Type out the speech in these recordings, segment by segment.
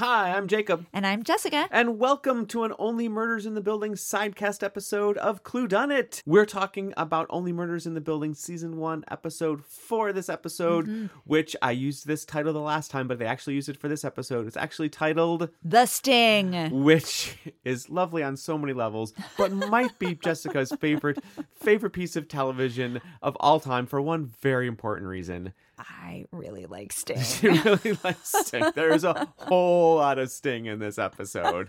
Hi, I'm Jacob. And I'm Jessica. And welcome to an Only Murders in the Building sidecast episode of Cluedunnit. We're talking about Only Murders in the Building season one, episode four. This episode, Mm-hmm. which I used this title the last time, but they actually used it for this episode. It's actually titled The Sting. which is lovely on so many levels, but might be Jessica's favorite favorite piece of television of all time for one very important reason. I really like Sting. She really likes Sting. There's a whole lot of Sting in this episode,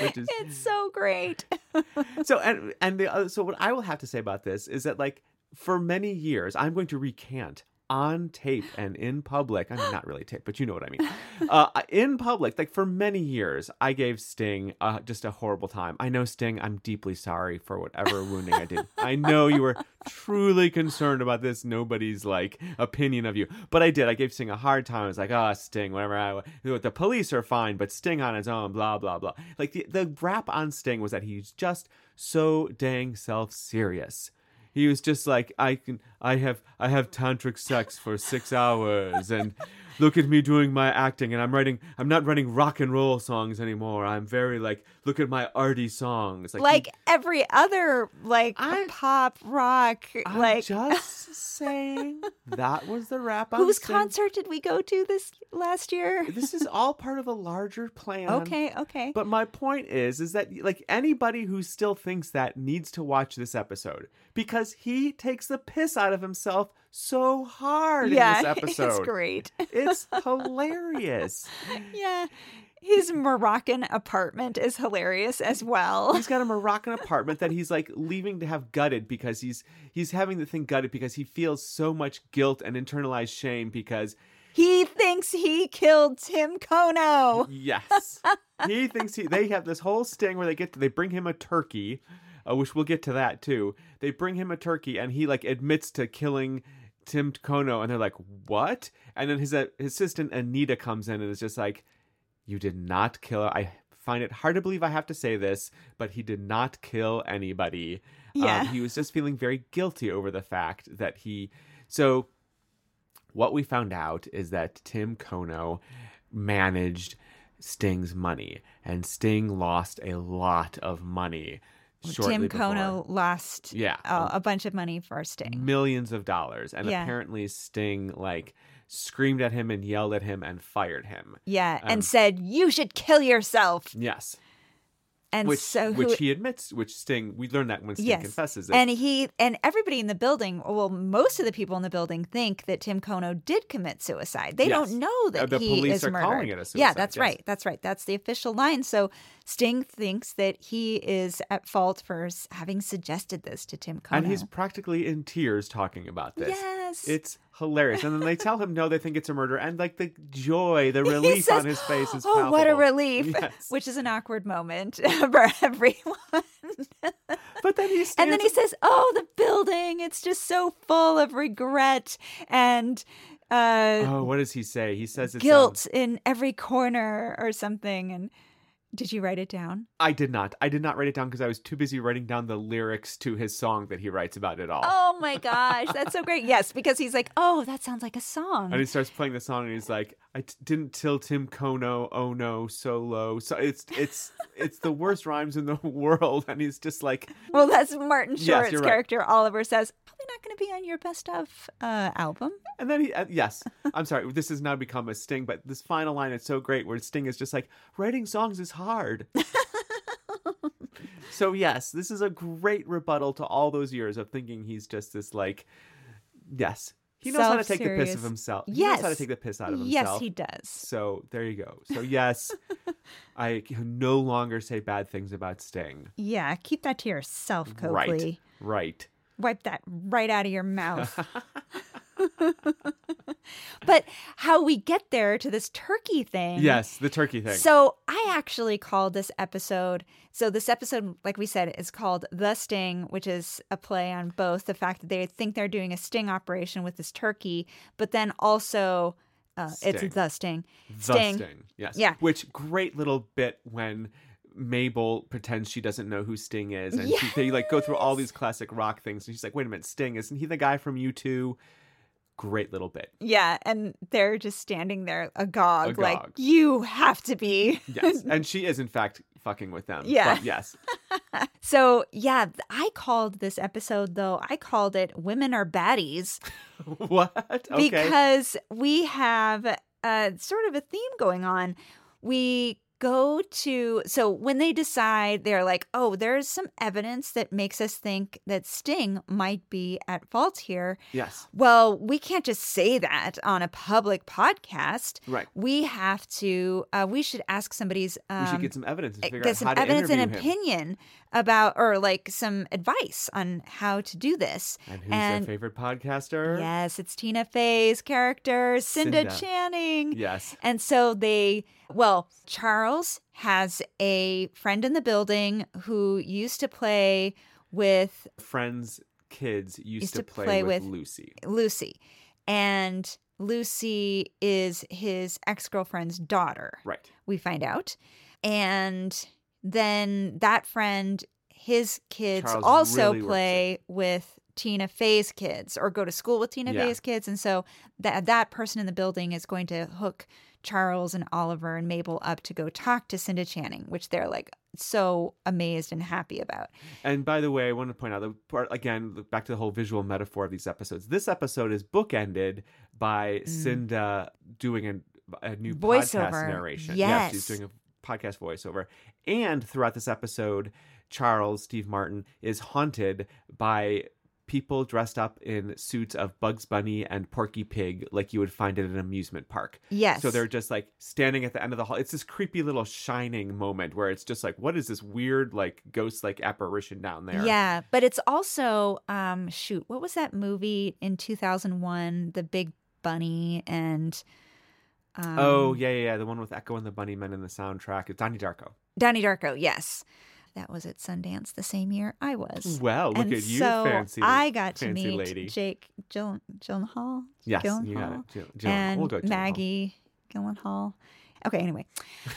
which is it's so great. so. And and the other, so what I will have to say about this is that like for many years, I'm going to recant on tape and in public. I mean, not really tape, but you know what I mean. Uh, in public, like for many years, I gave Sting uh, just a horrible time. I know Sting. I'm deeply sorry for whatever wounding I did. I know you were truly concerned about this. Nobody's like opinion of you, but I did. I gave Sting a hard time. I was like, oh, Sting, whatever. I, the police are fine, but Sting on his own, blah blah blah. Like the the rap on Sting was that he's just so dang self serious he was just like i can i have i have tantric sex for six hours and look at me doing my acting and i'm writing i'm not writing rock and roll songs anymore i'm very like look at my arty songs like, Like he- every other like I- pop rock I'm like just saying that was the rap on whose concert did we go to this last year? this is all part of a larger plan Okay, okay. But my point is, is that like anybody who still thinks that needs to watch this episode because he takes the piss out of himself so hard yeah, in this episode. it's great. It's hilarious. yeah. His Moroccan apartment is hilarious as well. He's got a Moroccan apartment that he's like leaving to have gutted because he's he's having the thing gutted because he feels so much guilt and internalized shame because He thinks he killed Tim Kono. Yes. he thinks he they have this whole sting where they get to, they bring him a turkey, uh, which we'll get to that too. They bring him a turkey and he like admits to killing Tim Kono and they're like, "What?" And then his uh, his assistant Anita comes in and is just like, "You did not kill her." I find it hard to believe I have to say this, but he did not kill anybody. Yeah. Um, he was just feeling very guilty over the fact that he so what we found out is that Tim Kono managed Sting's money, and Sting lost a lot of money. Tim before. Kono lost Yeah. uh, a bunch of money for Sting. millions of dollars, and Yeah. apparently Sting like screamed at him and yelled at him and fired him. Yeah, Um, and said you should kill yourself. Yes, And which so who, which he admits, which Sting we learned that when Sting yes, confesses it. and he and everybody in the building, well, most of the people in the building think that Tim Kono did commit suicide. They Yes. don't know that Uh, the he police is are murdered. calling it a Yeah, that's yes. right. That's right. That's the official line. So Sting thinks that he is at fault for having suggested this to Tim Kono. and he's practically in tears talking about this. Yes. It's hilarious. And then they tell him no, they think it's a murder, and like the joy, the relief says, on his face is Oh, what a relief! Yes. Which is an awkward moment for everyone. But then he stands And then he says, "Oh, the building! It's just so full of regret and uh, Oh, what does he say? He says it's guilt in every corner or something." And did you write it down? I did not. I did not write it down because I was too busy writing down the lyrics to his song that he writes about it all. Oh my gosh, that's so great! Yes, because he's like, "Oh, that sounds like a song." And he starts playing the song, and he's like, "I didn't tilt him Kono. Oh no, so low. So it's it's it's the worst rhymes in the world." And he's just like, well, that's Martin Yes, Short's you're right. character. Oliver says, "Probably not going to be on your best of uh, album." and then he uh, yes, I'm sorry. This has now become a Sting, but this final line is so great where Sting is just like, "Writing songs is hard." so yes, this is a great rebuttal to all those years of thinking he's just this like, yes, he knows how to take the piss of himself. He knows how to take the piss out of himself. Yes, he does. So there you go. So yes, I can no longer say bad things about Sting. Yeah, keep that to yourself, Coakley. Right. Right. Wipe that right out of your mouth. but how we get there to this turkey thing. Yes, the turkey thing. So I actually called this episode. So this episode, like we said, is called The Sting, which is a play on both the fact that they think they're doing a sting operation with this turkey, but then also uh, it's The Sting. the Sting. Sting. Yes. Yeah. Which great little bit when Mabel pretends she doesn't know who Sting is, and she, they like go through all these classic rock things, and she's like, "Wait a minute, Sting isn't he the guy from U 2 great little bit. Yeah, and they're just standing there agog, like you have to be. Yes, and she is in fact fucking with them. Yeah. yes, So yeah, I called this episode though. I called it "Women Are Baddies" what? Okay, because we have uh, sort of a theme going on. We go to so when they decide they're like, oh, there's some evidence that makes us think that Sting might be at fault here. yes, Well, we can't just say that on a public podcast. right. We have to. Uh, we should ask somebody's. Um, we should get some evidence and uh, figure get out some how to evidence and him. opinion about, or like some advice on how to do this. And who's And- their favorite podcaster? Yes, it's Tina Fey's character, Cinda, Cinda. Canning. Yes. And so they, well, Charles has a friend in the building who used to play with Friends' kids used, Used to, to play, play with, with- Lucy. Lucy. And Lucy is his ex girlfriend's daughter, Right. we find out. And then that friend, his kids Charles also really play with Tina Fey's kids or go to school with Tina Yeah. Fey's kids. And so that that person in the building is going to hook Charles and Oliver and Mabel up to go talk to Cinda Canning, which they're like so amazed and happy about. And by the way, I want to point out the part again, back to the whole visual metaphor of these episodes. This episode is bookended by Cinda doing a, a new podcast Mm. Voiceover. narration. Yes. she's doing a podcast voiceover. And throughout this episode, Charles, Steve Martin, is haunted by people dressed up in suits of Bugs Bunny and Porky Pig like you would find at an amusement park. Yes. So they're just like standing at the end of the hall. It's this creepy little shining moment where it's just like, what is this weird, like ghost like apparition down there? Yeah, but it's also um shoot, what was that movie in 2001, The Big Bunny and um, Oh, yeah, yeah, yeah. The one with Echo and the Bunnymen in the soundtrack. It's Donnie Darko. Donnie Darko, yes. That was at Sundance the same year I was. Well, look and at you, so fancy. I got to meet lady. Jake Gyllen, Gyllenhaal yes, you Gyllenhaal got it. Jill, Jill, and we'll go Gyllenhaal. Maggie Gyllenhaal. Okay, anyway,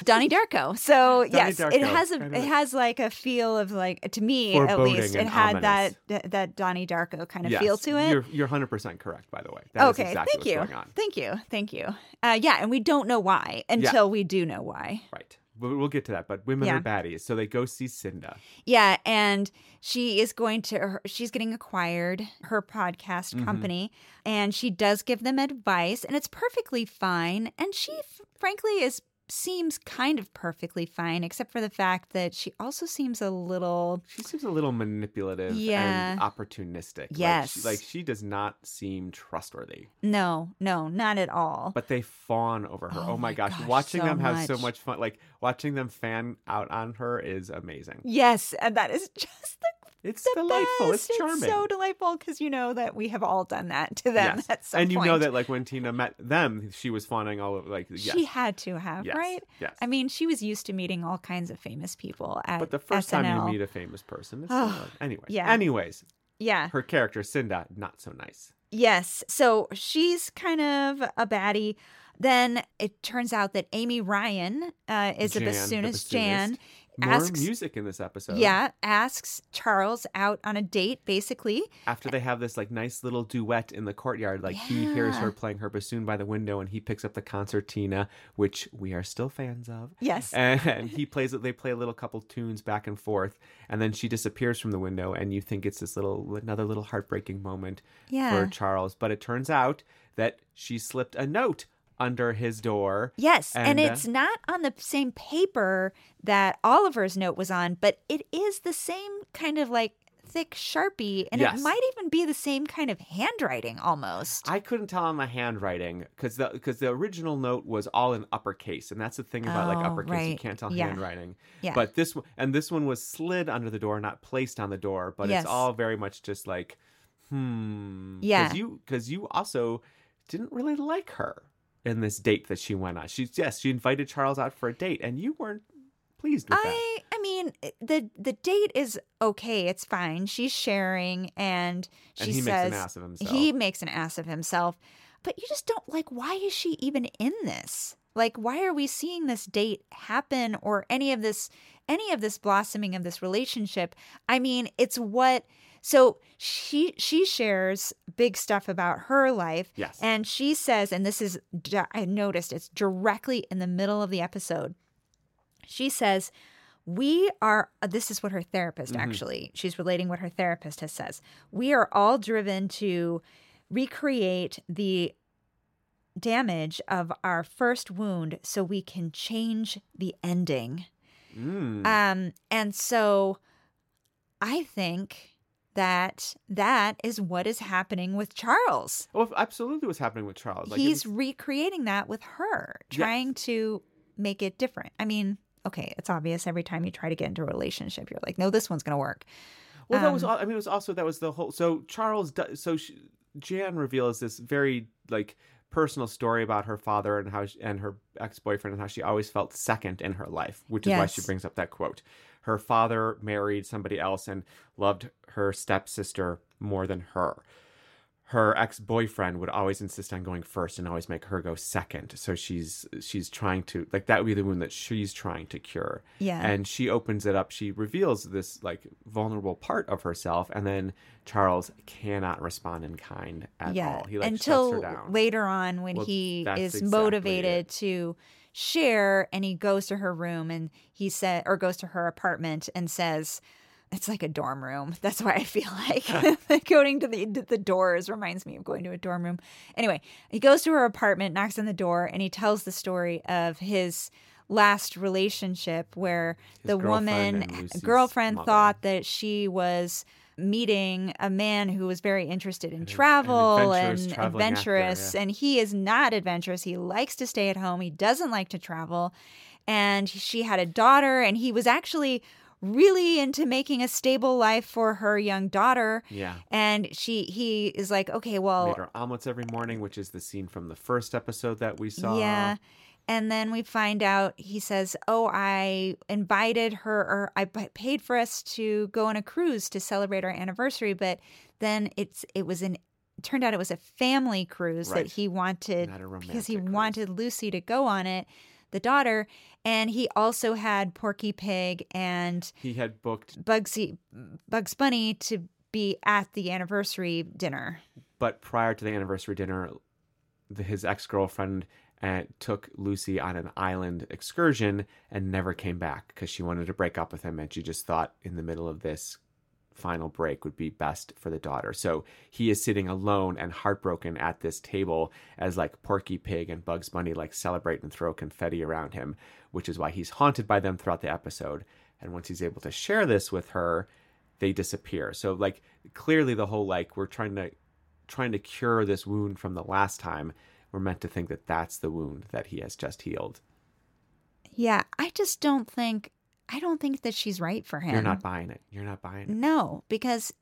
Donnie Darko. So Donnie yes, it has a kind it has like a feel of like to me at least it had that, ominous. that that Donnie Darko kind of Yes, feel to it. You're, you're 100% correct, by the way. That is okay, exactly thank what's you, going on. thank you, thank you. Uh, yeah, and we don't know why until we do know why. Right. We'll get to that. But women Yeah. are baddies. So they go see Cinda. Yeah, and she is going to her, she's getting acquired her podcast Mhm. company and she does give them advice and it's perfectly fine and she frankly is seems kind of perfectly fine except for the fact that she also seems a little She seems a little manipulative Yeah. and opportunistic. Like she, Yes. like she does not seem trustworthy. no, no, not at all. but they fawn over her. Oh Oh, my gosh, gosh, watching so them have so much. much fun. Like watching them fan out on her is amazing. yes, and that is just the, It's the delightful. best. It's charming. so delightful because you know that we have all done that to them Yes. at some and you point. know that like when Tina met them, she was fawning all over. Like yes, she had to have yes, right. Yes. I mean, she was used to meeting all kinds of famous people at but the first SNL. time you meet a famous person, it's Oh, anyways. yeah. Anyways, yeah, her character Cinda not so nice. yes. So she's kind of a baddie. Then it turns out that Amy Ryan uh, is a Jan, the bassoonist. Jan, bassoonist. More asks- music in this episode. yeah, asks Charles out on a date, basically. After they have this like nice little duet in the courtyard, like he hears her playing her bassoon by the window, and he picks up the concertina, which we are still fans of. Yes. and he plays it. They play a little couple tunes back and forth, and then she disappears from the window, and you think it's this little another little heartbreaking moment Yeah. for Charles, but it turns out that she slipped a note under his door. Yes, and, And, uh, it's not on the same paper that Oliver's note was on, but it is the same kind of like thick sharpie, and Yes. it might even be the same kind of handwriting almost. I couldn't tell on the handwriting because the because the original note was all in uppercase, and that's the thing about like Oh, uppercase you can't tell Yeah. handwriting. Yeah. But this one and this one was slid under the door, not placed on the door. But Yes. it's all very much just like, hmm. Yeah. Because you because you also didn't really like her in this date that she went on. She's yes, she invited Charles out for a date, and you weren't pleased with that. I I mean the the date is okay, it's fine. She's sharing and she And he says makes an ass of himself. he makes an ass of himself. But you just don't like why is she even in this? Like why are we seeing this date happen or any of this any of this blossoming of this relationship? I mean, it's what So she she shares big stuff about her life. Yes. And she says, and this is I noticed it's directly in the middle of the episode. She says, "We are." uh, This is what her therapist actually. She's relating what her therapist has says. We are all driven to recreate the damage of our first wound so we can change the ending. Mm. Um, and so I think that that is what is happening with Charles. well, absolutely, what's happening with Charles? Like, He's it's- recreating that with her, Yes. trying to make it different. I mean, okay, it's obvious every time you try to get into a relationship, you're like, no, this one's going to work. Well, that was. Um, al- I mean, it was also that was the whole. So Charles. So she, Jan reveals this very like personal story about her father and how she, and her ex boyfriend and how she always felt second in her life, which is why she brings up that quote. Her father married somebody else and loved her stepsister more than her. Her ex boyfriend would always insist on going first and always make her go second. So she's she's trying to like that would be the wound that she's trying to cure Yeah. and she opens it up she reveals this like vulnerable part of herself and then charles cannot respond in kind at yeah. all he like Until shuts her down later on when Well, he is exactly motivated it. to share and he goes to her room and he said or goes to her apartment and says it's like a dorm room. That's why I feel like going to the the doors reminds me of going to a dorm room. Anyway, he goes to her apartment, knocks on the door, and he tells the story of his last relationship where His the woman girlfriend mother. thought that she was meeting a man who was very interested in travel adventurous and traveling actor, adventurous yeah. and he is not adventurous. He likes to stay at home. He doesn't like to travel. And she had a daughter and he was actually really into making a stable life for her young daughter. Yeah. And she he is like okay well made her omelets every morning which is the scene from the first episode that we saw. Yeah. And then we find out he says, Oh, I invited her or I paid for us to go on a cruise to celebrate our anniversary. But then it's, it was an, it turned out it was a family cruise Right. that he wanted because he cruise. wanted Lucy to go on it, the daughter. And he also had Porky Pig and he had booked Bugsy, Bugs Bunny to be at the anniversary dinner. but prior to the anniversary dinner his ex-girlfriend uh, took lucy on an island excursion and never came back because she wanted to break up with him and she just thought in the middle of this final break would be best for the daughter. So he is sitting alone and heartbroken at this table as like porky pig and bugs bunny like celebrate and throw confetti around him which is why he's haunted by them throughout the episode. And once he's able to share this with her they disappear. So like clearly the whole like we're trying to trying to cure this wound from the last time, we're meant to think that that's the wound that he has just healed. Yeah. I just don't think, I don't think that she's right for him. You're not buying it. You're not buying it. No, because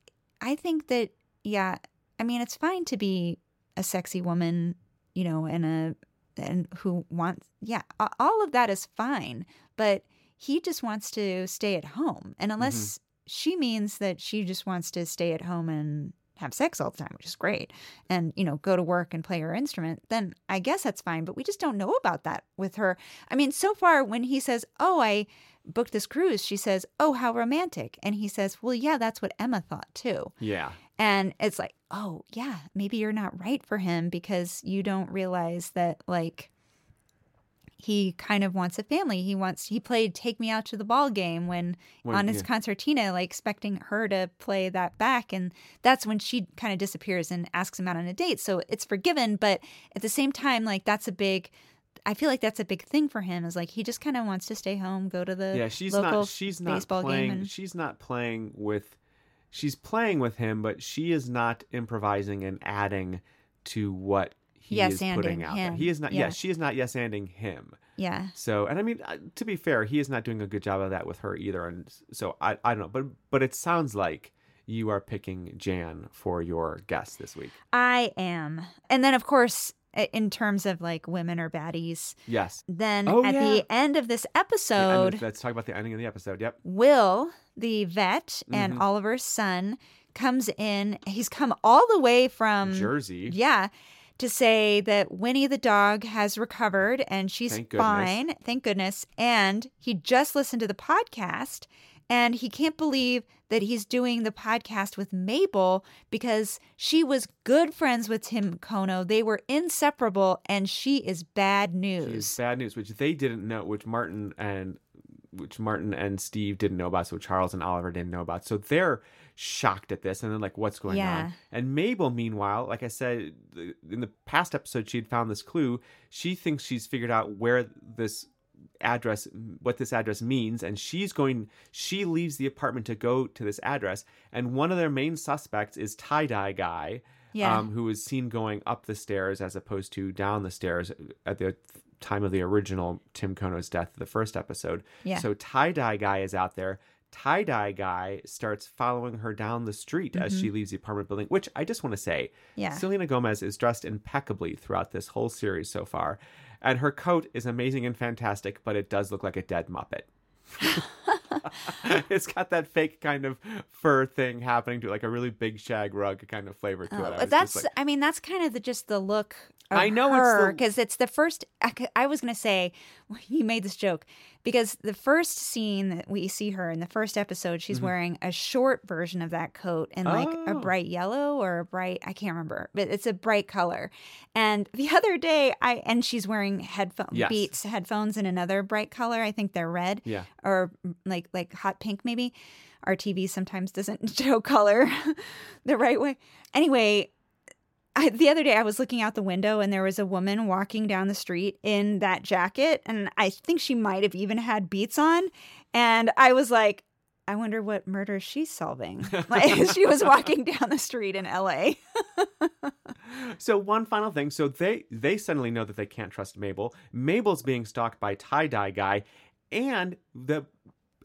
I think that yeah, I mean it's fine to be a sexy woman, you know, and a and who wants yeah, all of that is fine, but he just wants to stay at home. And unless mm-hmm. she means that she just wants to stay at home and have sex all the time, which is great, and you know, go to work and play her instrument, then I guess that's fine, but we just don't know about that with her. I mean, so far when he says, "Oh, I booked this cruise," she says, "Oh, how romantic." And he says, "Well, yeah, that's what Emma thought too." Yeah. And it's like, "Oh, yeah, maybe you're not right for him because you don't realize that like he kind of wants a family. He wants he played Take Me Out to the Ball game when, on his yeah. concertina, like expecting her to play that back. And that's when she kind of disappears and asks him out on a date. So it's forgiven, but at the same time, like that's a big I feel like that's a big thing for him is like he just kind of wants to stay home, go to the Yeah, she's local not she's not baseball playing game and she's not playing with she's playing with him, but she is not improvising and adding to what he Yes, is putting out there. him. He is not Yeah. yes, she is not yes anding him. yeah. So, and I mean, uh, to be fair, he is not doing a good job of that with her either. And so, I, I don't know, but but it sounds like you are picking Jan for your guest this week. I am. And then of course in terms of like women or baddies, Yes. then Oh, at yeah. the end of this episode, of- let's talk about the ending of the episode. Yep. Will, the vet and Mhm. Oliver's son, comes in. He's come all the way from Jersey. Yeah. To say that Winnie the dog has recovered and she's Thank fine. Thank goodness. And he just listened to the podcast And he can't believe that he's doing the podcast with Mabel because she was good friends with Tim Kono. They were inseparable, and she is bad news. She's bad news, which they didn't know, which Martin and which Martin and Steve didn't know about, so Charles and Oliver didn't know about. So they're shocked at this and then like what's going Yeah. on. And Mabel, meanwhile, like I said in the past episode, she had found this clue. She thinks she's figured out where this address what this address means and she's going she leaves the apartment to go to this address and one of their main suspects is tie-dye guy Yeah. um, who is seen going up the stairs as opposed to down the stairs at the time of the original Tim Kono's death, the first episode. Yeah. So tie dye guy is out there. Tie dye guy starts following her down the street as she leaves the apartment building, which I just want to say, Mm-hmm. Yeah. Selena Gomez is dressed impeccably throughout this whole series so far. And her coat is amazing and fantastic, but it does look like a dead Muppet. it's got that fake kind of fur thing happening to it, like a really big shag rug kind of flavor to it. I Oh, but that's like- I mean that's kind of the, just the look of I know it's the- because it's the first I was going to say you made this joke because the first scene that we see her in the first episode she's wearing a short version of that coat in like a Mm-hmm. Oh. bright yellow or a bright I can't remember but it's a bright color and the other day I and she's wearing headphone Yes. beats headphones in another bright color I think they're red yeah. or like like hot pink maybe. Our tv sometimes doesn't show color the right way. Anyway I, the other day i was looking out the window and there was a woman walking down the street in that jacket and i think she might have even had beats on. And i was like i wonder what murder she's solving. Like she was walking down the street in la So one final thing. So they they suddenly know that they can't trust Mabel. Mabel's being stalked by tie dye guy, and the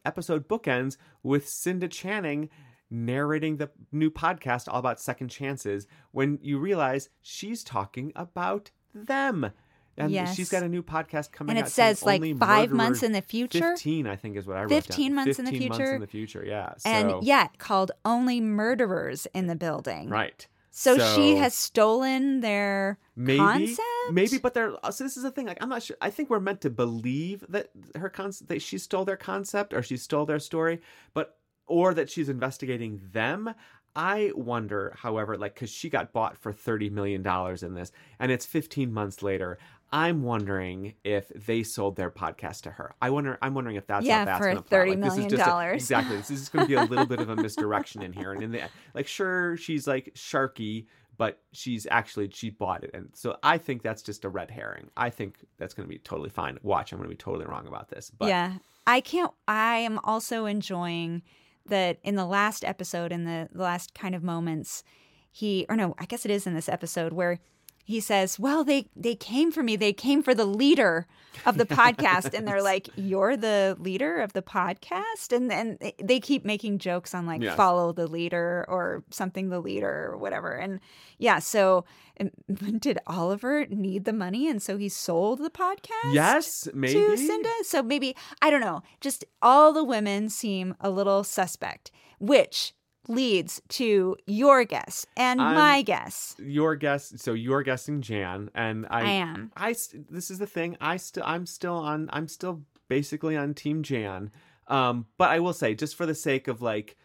episode bookends with Cinda Canning narrating the new podcast all about second chances. When you realize she's talking about them. And Yes. she's got a new podcast coming and out it saying says like five months in the future 15, I think is what I wrote down. 15 months in the 15 months future? in the future, yeah. So, and yeah called only murderers in the building Right. So, she has stolen their maybe concept? maybe but they're uh, so this is the thing like i'm not sure i think we're meant to believe that her concept that she stole their concept or she stole their story but or that she's investigating them. I wonder however like because she got bought for 30 million dollars in this and it's 15 months later i'm wondering if they sold their podcast to her. I wonder i'm wondering if that's Yeah, how that's for $30 like, million just a- exactly this is going to be a little bit of a misdirection in here. And in the like sure she's like sharky but she's actually she bought it. And so i think that's just a red herring. I think that's going to be totally fine. Watch i'm going to be totally wrong about this but yeah i can't i am also enjoying that in the last episode in the, the last kind of moments he or no i guess it is in this episode where he says well they they came for me they came for the leader of the podcast and they're like you're the leader of the podcast and then they- they keep making jokes on like Yes. follow the leader or something the leader or whatever and yeah so um, did oliver need the money and so he sold the podcast yes maybe to Cinda. So maybe I don't know. Just all the women seem a little suspect, which leads to your guess and I'm- my guess. your guess so you're guessing jan and i I am. I this is the thing i still i'm still on i'm still basically on team jan um but i will say just for the sake of like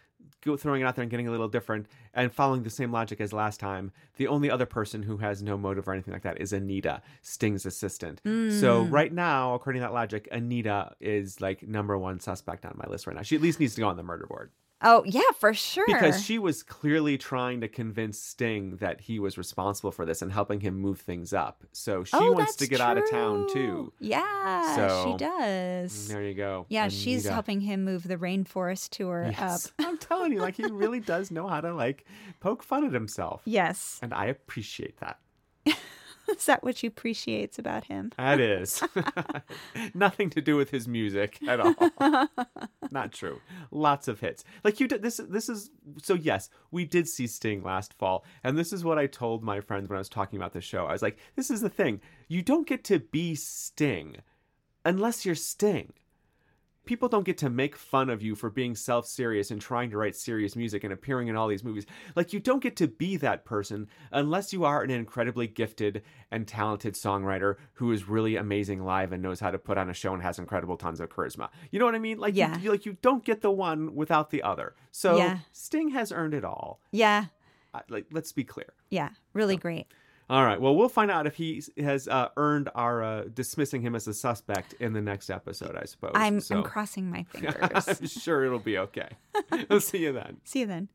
throwing it out there and getting a little different and following the same logic as last time the only other person who has no motive or anything like that is anita sting's assistant so Mm. right now according to that logic anita is like number one suspect on my list right now she at least needs to go on the murder board Oh yeah, for sure. because she was clearly trying to convince Sting that he was responsible for this and helping him move things up. So she oh, wants to get out of town too. Yeah, So, she does. There you go. Yeah, she's helping him move the rainforest tour up. I'm telling you, like he really does know how to like poke fun at himself. Yes. And I appreciate that. Is that what you appreciates about him? That is nothing to do with his music at all. Not true. Lots of hits. Like you did this this is so yes, we did see Sting last fall. And this is what I told my friends when I was talking about the show. I was like, this is the thing. You don't get to be Sting unless you're Sting. People don't get to make fun of you for being self-serious and trying to write serious music and appearing in all these movies. Like you don't get to be that person unless you are an incredibly gifted and talented songwriter who is really amazing live and knows how to put on a show and has incredible tons of charisma. You know what I mean? Like Yeah. you, like you don't get the one without the other. So Yeah. Sting has earned it all. Yeah. Uh, Like let's be clear. Yeah. Really great. All right. Well, we'll find out if he has uh, earned our uh, dismissing him as a suspect in the next episode, I suppose. I'm So- I'm crossing my fingers. I'm sure it'll be okay. we'll see you then. See you then.